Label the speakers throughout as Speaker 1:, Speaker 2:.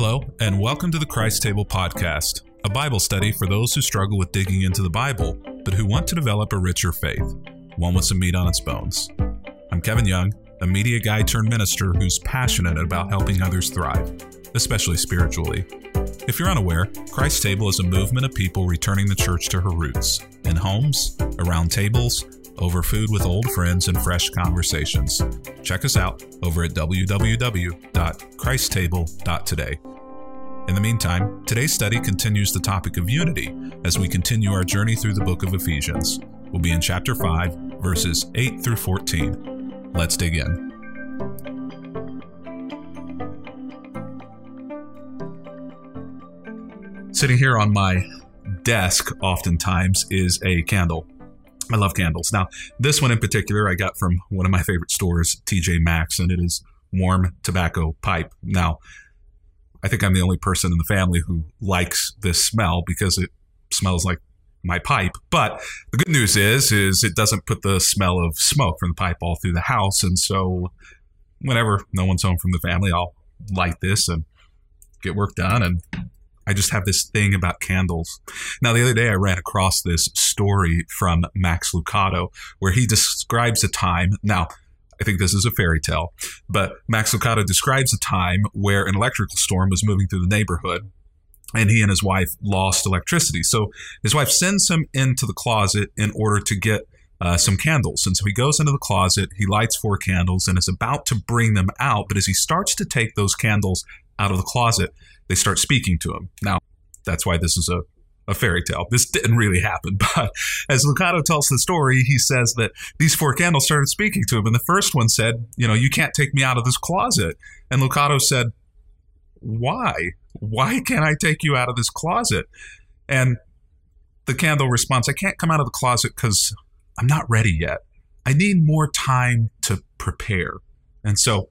Speaker 1: Hello, and welcome to the Christ Table Podcast, a Bible study for those who struggle with digging into the Bible, but who want to develop a richer faith, one with some meat on its bones. I'm Kevin Young, a media guy turned minister who's passionate about helping others thrive, especially spiritually. If you're unaware, Christ Table is a movement of people returning the church to her roots in homes, around tables, over food with old friends, and fresh conversations. Check us out over at www.christtable.today. In the meantime, today's study continues the topic of unity as we continue our journey through the book of Ephesians. We'll be in chapter 5, verses 8 through 14. Let's dig in. Sitting here on my desk, oftentimes, is a candle. I love candles. Now, this one in particular, I got from one of my favorite stores, TJ Maxx, and it is warm tobacco pipe. Now, I think I'm the only person in the family who likes this smell because it smells like my pipe. But the good news is, is it doesn't put the smell of smoke from the pipe all through the house. And so, whenever no one's home from the family, I'll light this and get work done. And I just have this thing about candles. Now, the other day I ran across this story from Max Lucado where he describes a time. Now, I think this is a fairy tale, but Max Lucado describes a time where an electrical storm was moving through the neighborhood and he and his wife lost electricity. So his wife sends him into the closet in order to get uh, some candles. And so he goes into the closet, he lights four candles, and is about to bring them out. But as he starts to take those candles out of the closet, they start speaking to him. Now, that's why this is a, a fairy tale. This didn't really happen. But as Lucado tells the story, he says that these four candles started speaking to him. And the first one said, You know, you can't take me out of this closet. And Lucado said, Why? Why can't I take you out of this closet? And the candle responds, I can't come out of the closet because I'm not ready yet. I need more time to prepare. And so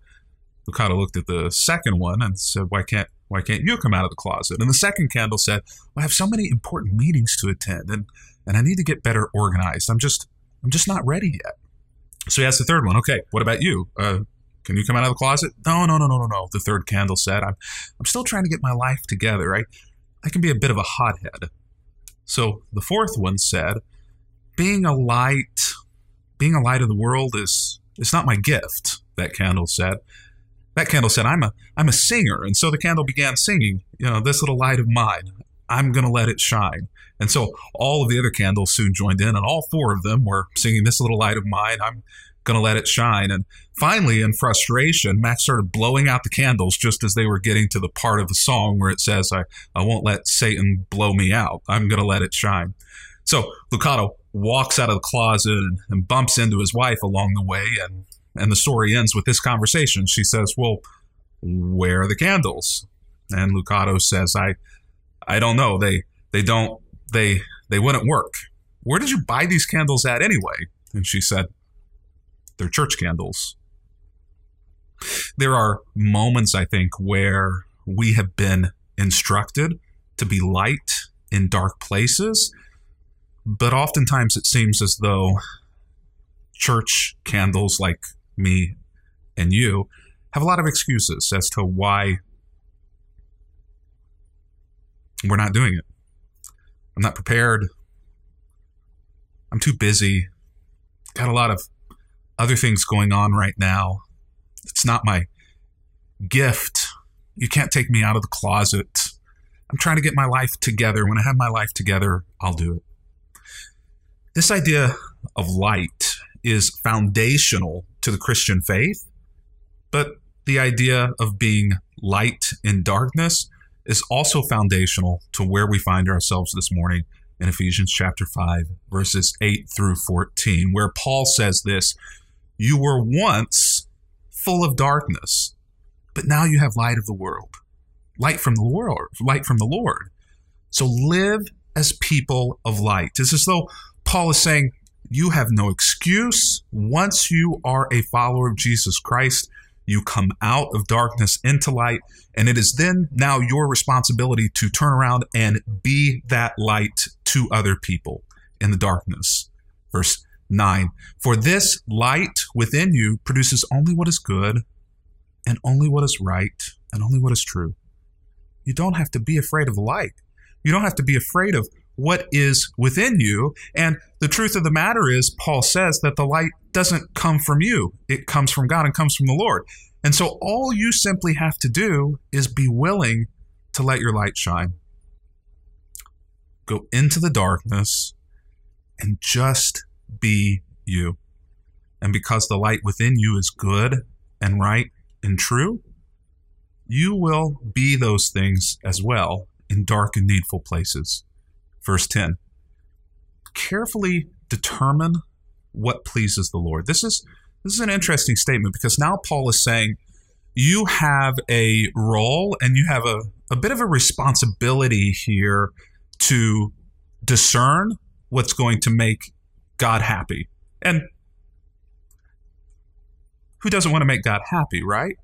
Speaker 1: Lucado looked at the second one and said, Why can't why can't you come out of the closet? And the second candle said, well, I have so many important meetings to attend and, and I need to get better organized. I'm just I'm just not ready yet. So he asked the third one, okay, what about you? Uh, can you come out of the closet? No, no, no, no, no, no. The third candle said, I'm, I'm still trying to get my life together. I, I can be a bit of a hothead. So the fourth one said, being a light, being a light of the world is, is not my gift, that candle said. That candle said, I'm a, I'm a singer. And so the candle began singing, you know, this little light of mine, I'm going to let it shine. And so all of the other candles soon joined in, and all four of them were singing this little light of mine, I'm going to let it shine. And finally, in frustration, Max started blowing out the candles just as they were getting to the part of the song where it says, I, I won't let Satan blow me out. I'm going to let it shine. So Lucado walks out of the closet and, and bumps into his wife along the way. And, and the story ends with this conversation. She says, Well, where are the candles? And Lucado says, I, I don't know. They, they don't, they, they wouldn't work. Where did you buy these candles at anyway? And she said, they're church candles. There are moments, I think, where we have been instructed to be light in dark places, but oftentimes it seems as though church candles like me and you have a lot of excuses as to why we're not doing it. I'm not prepared. I'm too busy. Got a lot of other things going on right now. It's not my gift. You can't take me out of the closet. I'm trying to get my life together. When I have my life together, I'll do it. This idea of light is foundational to the Christian faith, but the idea of being light in darkness is also foundational to where we find ourselves this morning in Ephesians chapter 5, verses 8 through 14, where Paul says this you were once full of darkness, but now you have light of the world, light from the world, light from the Lord. So live as people of light. It's as though Paul is saying, you have no excuse. Once you are a follower of Jesus Christ, you come out of darkness into light, and it is then now your responsibility to turn around and be that light to other people in the darkness. Verse 9. For this light within you produces only what is good and only what is right and only what is true. you don't have to be afraid of light. You don't have to be afraid of what is within you. And the truth of the matter is, Paul says that the light doesn't come from you, it comes from God and comes from the Lord. And so all you simply have to do is be willing to let your light shine. Go into the darkness and just be you. And because the light within you is good and right and true, you will be those things as well in dark and needful places. Verse 10 Carefully determine what pleases the Lord. This is this is an interesting statement because now Paul is saying you have a role and you have a, a bit of a responsibility here to discern what's going to make God happy. And who doesn't want to make God happy, right?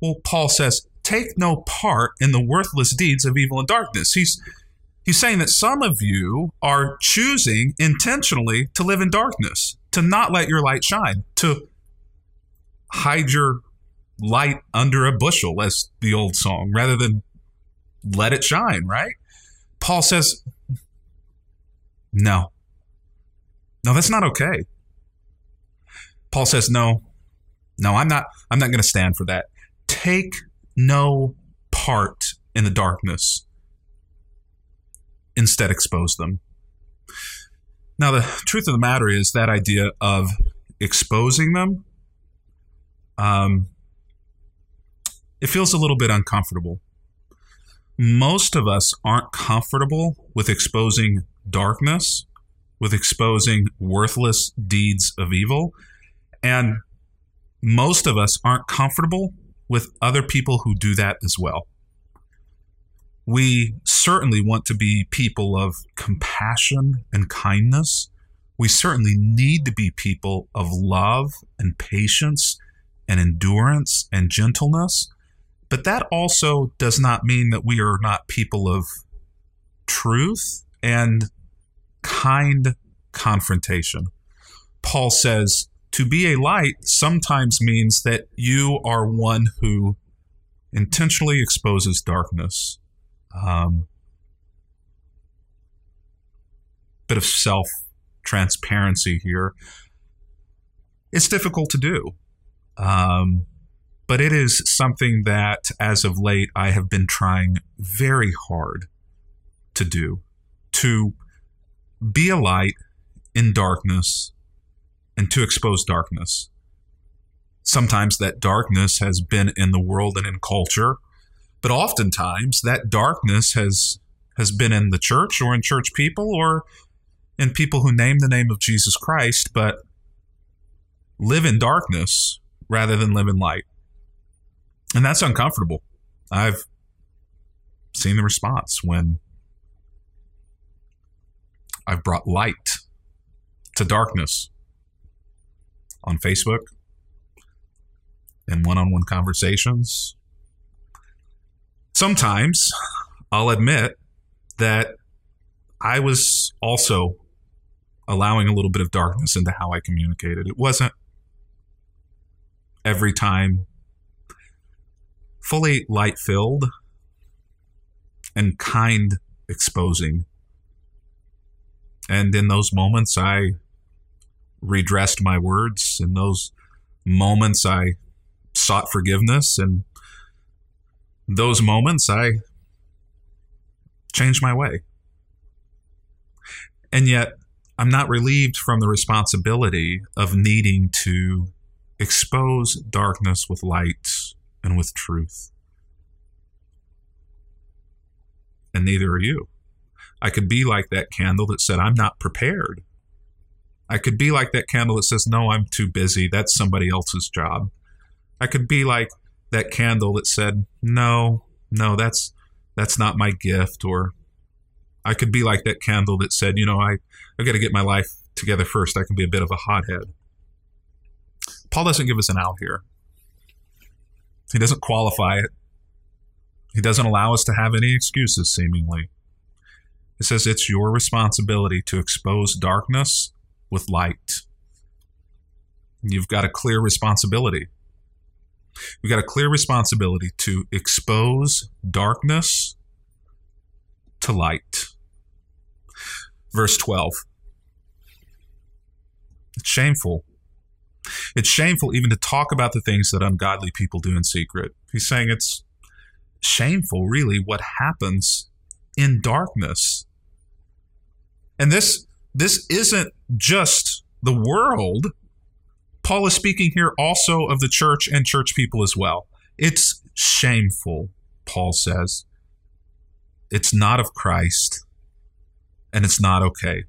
Speaker 1: Well, Paul says, take no part in the worthless deeds of evil and darkness. He's He's saying that some of you are choosing intentionally to live in darkness, to not let your light shine, to hide your light under a bushel, as the old song, rather than let it shine, right? Paul says, no. No, that's not okay. Paul says, no, no, I'm not, I'm not going to stand for that. Take no part in the darkness instead expose them. Now, the truth of the matter is that idea of exposing them, um, it feels a little bit uncomfortable. Most of us aren't comfortable with exposing darkness, with exposing worthless deeds of evil. And most of us aren't comfortable with other people who do that as well we certainly want to be people of compassion and kindness. We certainly need to be people of love and patience and endurance and gentleness. But that also does not mean that we are not people of truth and kind confrontation. Paul says, to be a light sometimes means that you are one who intentionally exposes darkness um, bit of self transparency here. It's difficult to do, um, but it is something that, as of late, I have been trying very hard to do to be a light in darkness and to expose darkness. Sometimes that darkness has been in the world and in culture but oftentimes that darkness has has been in the church or in church people or in people who name the name of Jesus Christ but live in darkness rather than live in light. And that's uncomfortable. I've seen the response when I've brought light to darkness on Facebook in one on one conversations sometimes I'll admit that I was also allowing a little bit of darkness into how I communicated. It wasn't every time fully light filled and kind exposing. And in those moments, I redressed my words. In those moments, I sought forgiveness and those moments, I changed my way. And yet, I'm not relieved from the responsibility of needing to expose darkness with light and with truth. And neither are you. I could be like that candle that said, I'm not prepared. I could be like that candle that says, No, I'm too busy. That's somebody else's job. I could be like that candle that said, "No, no, that's that's not my gift," or I could be like that candle that said, "You know, I I got to get my life together first. I can be a bit of a hothead." Paul doesn't give us an out here. He doesn't qualify it. He doesn't allow us to have any excuses, seemingly. He says it's your responsibility to expose darkness with light. You've got a clear responsibility we got a clear responsibility to expose darkness to light. Verse 12. It's shameful. It's shameful even to talk about the things that ungodly people do in secret. He's saying it's shameful, really, what happens in darkness. And this this isn't just the world. Paul is speaking here also of the church and church people as well. It's shameful, Paul says. It's not of Christ, and it's not okay.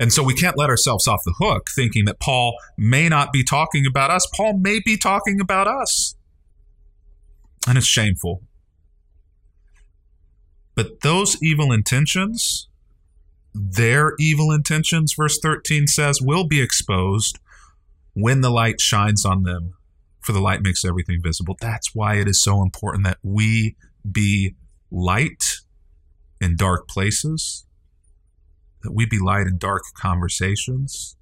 Speaker 1: And so we can't let ourselves off the hook thinking that Paul may not be talking about us. Paul may be talking about us. And it's shameful. But those evil intentions, their evil intentions, verse 13 says, will be exposed when the light shines on them, for the light makes everything visible. That's why it is so important that we be light in dark places, that we be light in dark conversations,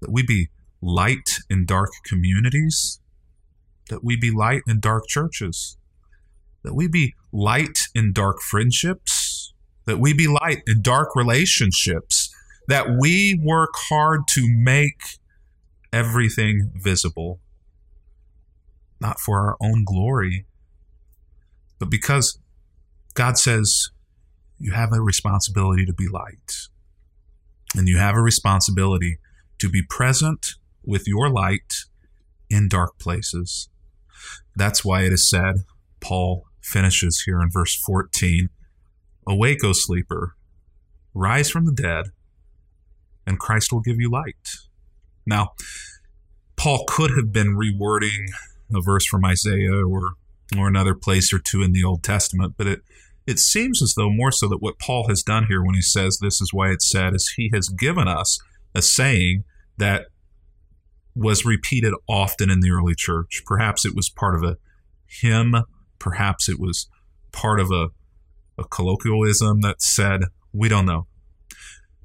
Speaker 1: that we be light in dark communities, that we be light in dark churches, that we be light in dark friendships, that we be light in dark relationships, that we work hard to make everything visible, not for our own glory, but because God says you have a responsibility to be light. And you have a responsibility to be present with your light in dark places. That's why it is said, Paul finishes here in verse 14 Awake, O sleeper, rise from the dead, and Christ will give you light. Now, Paul could have been rewording a verse from Isaiah or or another place or two in the Old Testament, but it it seems as though more so that what Paul has done here when he says this is why it's said is he has given us a saying that was repeated often in the early church. Perhaps it was part of a hymn, perhaps it was part of a, a colloquialism that said, we don't know.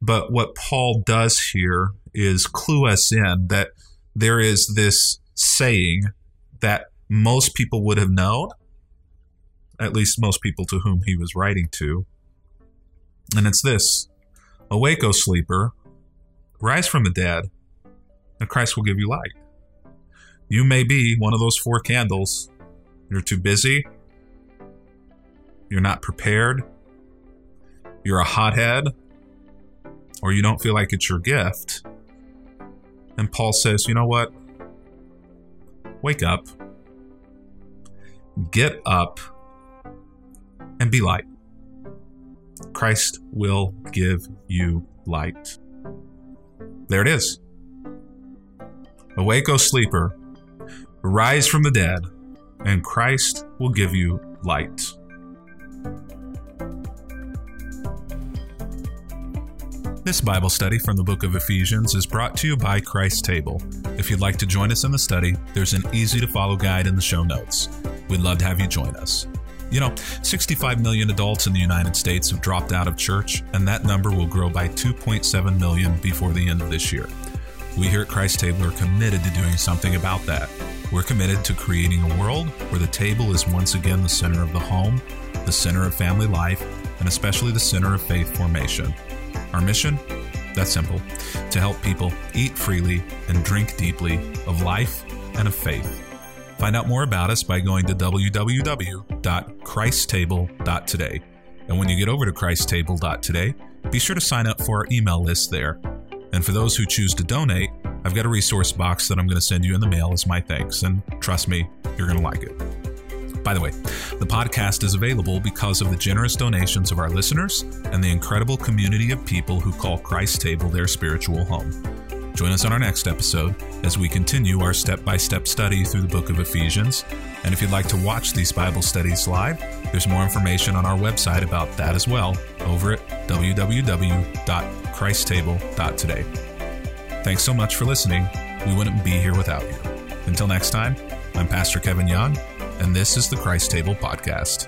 Speaker 1: But what Paul does here is clue us in that there is this saying that most people would have known, at least most people to whom he was writing to. And it's this Awake, O sleeper, rise from the dead, and Christ will give you light. You may be one of those four candles. You're too busy, you're not prepared, you're a hothead, or you don't feel like it's your gift. And Paul says, you know what? Wake up. Get up and be light. Christ will give you light. There it is. Awake, O sleeper, rise from the dead, and Christ will give you light. This Bible study from the book of Ephesians is brought to you by Christ Table. If you'd like to join us in the study, there's an easy to follow guide in the show notes. We'd love to have you join us. You know, 65 million adults in the United States have dropped out of church, and that number will grow by 2.7 million before the end of this year. We here at Christ Table are committed to doing something about that. We're committed to creating a world where the table is once again the center of the home, the center of family life, and especially the center of faith formation. Our mission? That's simple to help people eat freely and drink deeply of life and of faith. Find out more about us by going to www.christtable.today. And when you get over to christtable.today, be sure to sign up for our email list there. And for those who choose to donate, I've got a resource box that I'm going to send you in the mail as my thanks. And trust me, you're going to like it. By the way, the podcast is available because of the generous donations of our listeners and the incredible community of people who call Christ Table their spiritual home. Join us on our next episode as we continue our step by step study through the book of Ephesians. And if you'd like to watch these Bible studies live, there's more information on our website about that as well over at www.christtable.today. Thanks so much for listening. We wouldn't be here without you. Until next time, I'm Pastor Kevin Young, and this is the Christ Table Podcast.